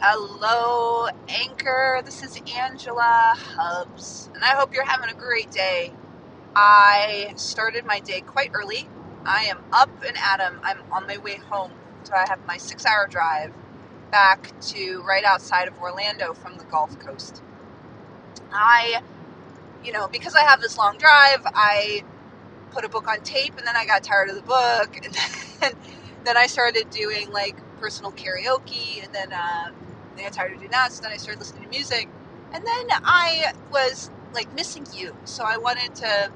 Hello, Anchor. This is Angela Hubs, and I hope you're having a great day. I started my day quite early. I am up and at 'em. I'm on my way home, so I have my six hour drive back to right outside of Orlando from the Gulf Coast. I, you know, because I have this long drive, I put a book on tape and then I got tired of the book, and then, then I started doing like personal karaoke, and then. Uh, I got tired of doing that, so then I started listening to music. And then I was like missing you, so I wanted to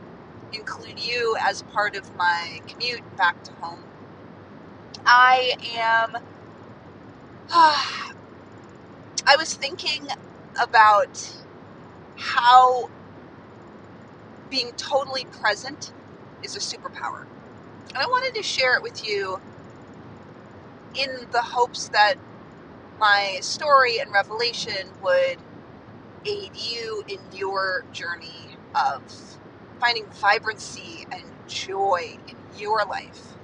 include you as part of my commute back to home. I am. I was thinking about how being totally present is a superpower. And I wanted to share it with you in the hopes that my story and revelation would aid you in your journey of finding vibrancy and joy in your life.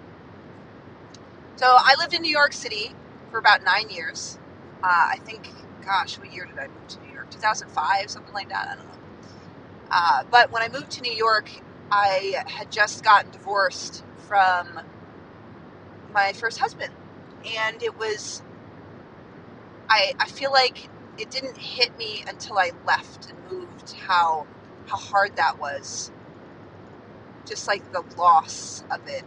So I lived in New York City for about nine years. Uh, I think, gosh, what year did I move to New York? 2005, something like that. I don't know. Uh, but when I moved to New York, I had just gotten divorced from my first husband. And it was I, I feel like it didn't hit me until I left and moved how how hard that was. Just like the loss of it.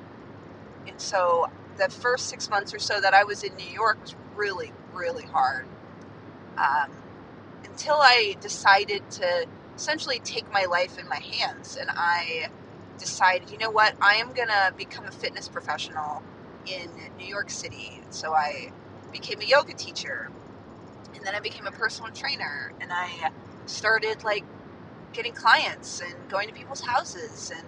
And so the first six months or so that I was in New York was really, really hard. Um, until I decided to essentially take my life in my hands and I decided, you know what, I am going to become a fitness professional in New York City. So I became a yoga teacher and then I became a personal trainer and I started like getting clients and going to people's houses and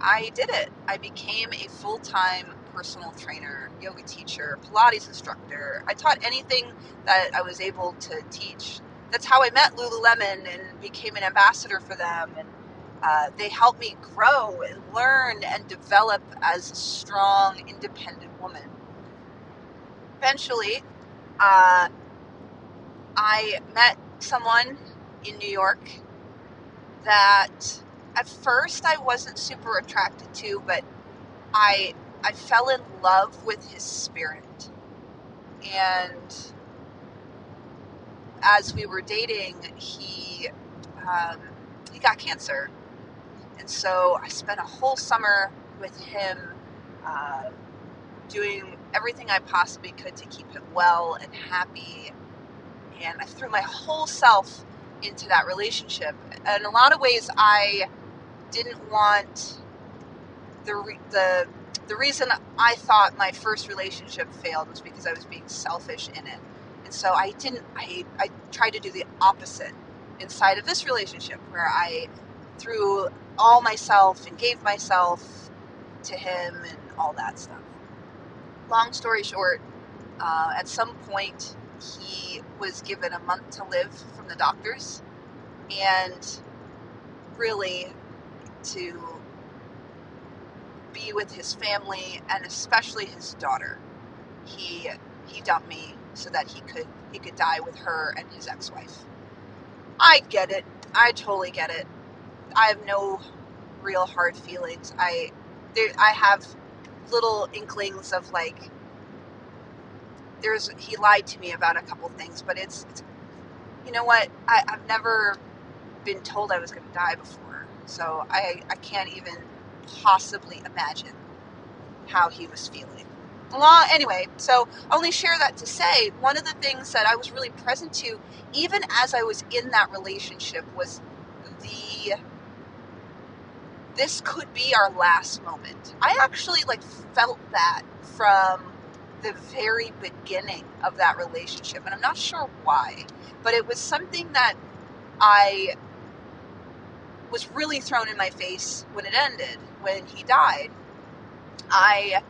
I did it. I became a full-time personal trainer, yoga teacher, Pilates instructor. I taught anything that I was able to teach. That's how I met Lululemon and became an ambassador for them. And uh, they helped me grow and learn and develop as a strong, independent woman. Eventually, uh, I met someone in New York that at first I wasn't super attracted to, but I I fell in love with his spirit. And as we were dating, he um, he got cancer, and so I spent a whole summer with him, uh, doing everything I possibly could to keep him well and happy and I threw my whole self into that relationship. In a lot of ways, I didn't want the the the reason I thought my first relationship failed was because I was being selfish in it, and so I didn't. I I tried to do the opposite inside of this relationship where I threw all myself and gave myself to him and all that stuff. Long story short, uh, at some point he was given a month to live from the doctors and really to be with his family and especially his daughter. He he dumped me so that he could he could die with her and his ex-wife. I get it. I totally get it. I have no real hard feelings. I there I have little inklings of like there's he lied to me about a couple things, but it's, it's you know what? I, I've never been told I was going to die before, so I I can't even possibly imagine how he was feeling. Well, anyway, so only share that to say one of the things that I was really present to, even as I was in that relationship, was the this could be our last moment. I actually like felt that from the very beginning of that relationship. And I'm not sure why, but it was something that I was really thrown in my face when it ended, when he died. I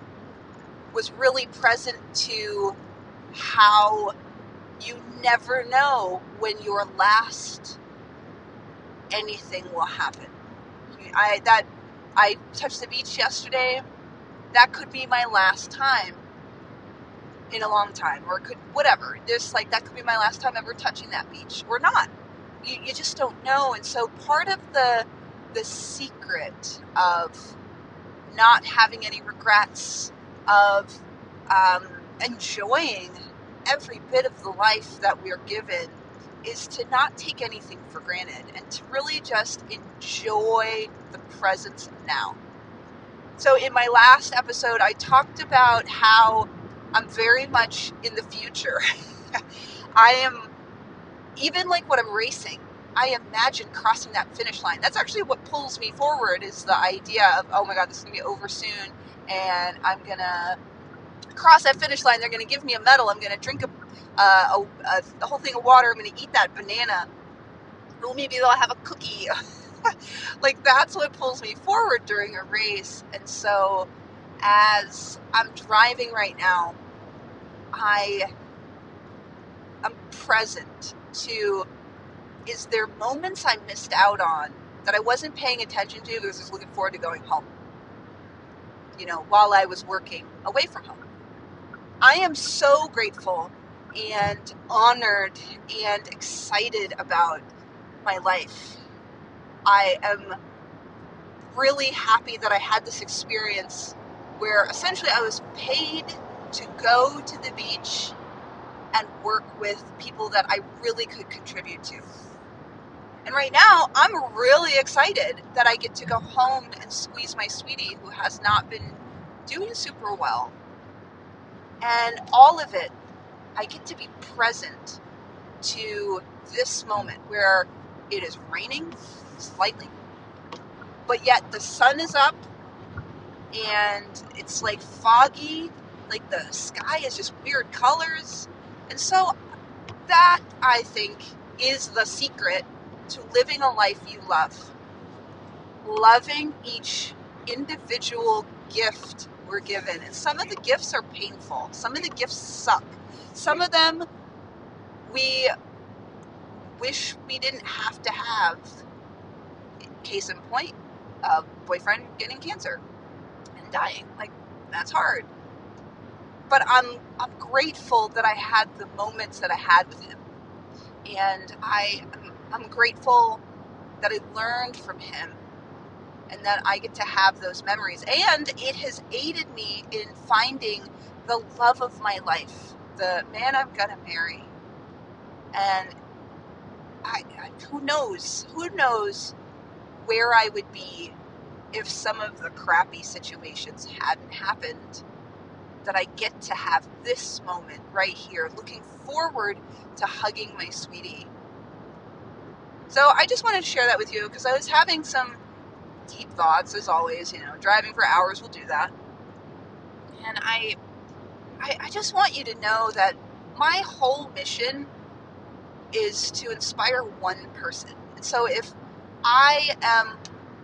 was really present to how you never know when your last anything will happen. I that I touched the beach yesterday. That could be my last time in a long time, or it could whatever. Just like that could be my last time ever touching that beach, or not. You, you just don't know. And so part of the the secret of not having any regrets, of um, enjoying every bit of the life that we're given, is to not take anything for granted and to really just enjoy the presence now. So, in my last episode, I talked about how I'm very much in the future. I am, even like when I'm racing, I imagine crossing that finish line. That's actually what pulls me forward is the idea of, oh my God, this is going to be over soon and I'm going to cross that finish line. They're going to give me a medal. I'm going to drink a, uh, a, a, whole thing of water. I'm going to eat that banana. Or maybe they'll have a cookie. like that's what pulls me forward during a race. And so as I'm driving right now, I am present to is there moments I missed out on that I wasn't paying attention to because I was looking forward to going home. You know, while I was working away from home. I am so grateful and honored and excited about my life. I am really happy that I had this experience where essentially I was paid to go to the beach and work with people that I really could contribute to. And right now, I'm really excited that I get to go home and squeeze my sweetie who has not been doing super well and all of it, I get to be present to this moment where it is raining slightly, but yet the sun is up and it's like foggy, like the sky is just weird colors. And so that, I think, is the secret to living a life you love. Loving each individual gift we're given. And some of the gifts are painful, some of the gifts suck. Some of them we wish we didn't have to have. Case in point, a boyfriend getting cancer and dying. Like, that's hard. But I'm I'm grateful that I had the moments that I had with him. And I I'm grateful that I learned from him and that I get to have those memories. And it has aided me in finding the love of my life, the man I'm gonna marry. And I, I, who knows? Who knows where I would be if some of the crappy situations hadn't happened? That I get to have this moment right here, looking forward to hugging my sweetie. So I just wanted to share that with you because I was having some deep thoughts as always. You know, driving for hours will do that. And I, I, I just want you to know that my whole mission is to inspire one person. And so if I am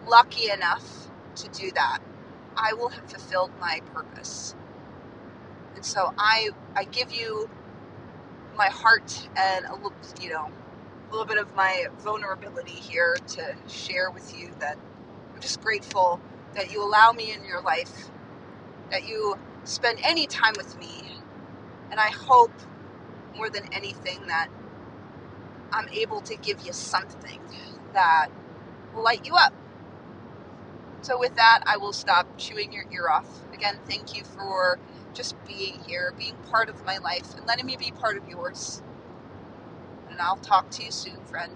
lucky enough to do that, I will have fulfilled my purpose. So I I give you my heart and a little, you know, a little bit of my vulnerability here to share with you that I'm just grateful that you allow me in your life, that you spend any time with me. And I hope more than anything that I'm able to give you something that will light you up. So, with that, I will stop chewing your ear off. Again, thank you for just being here, being part of my life, and letting me be part of yours. And I'll talk to you soon, friend.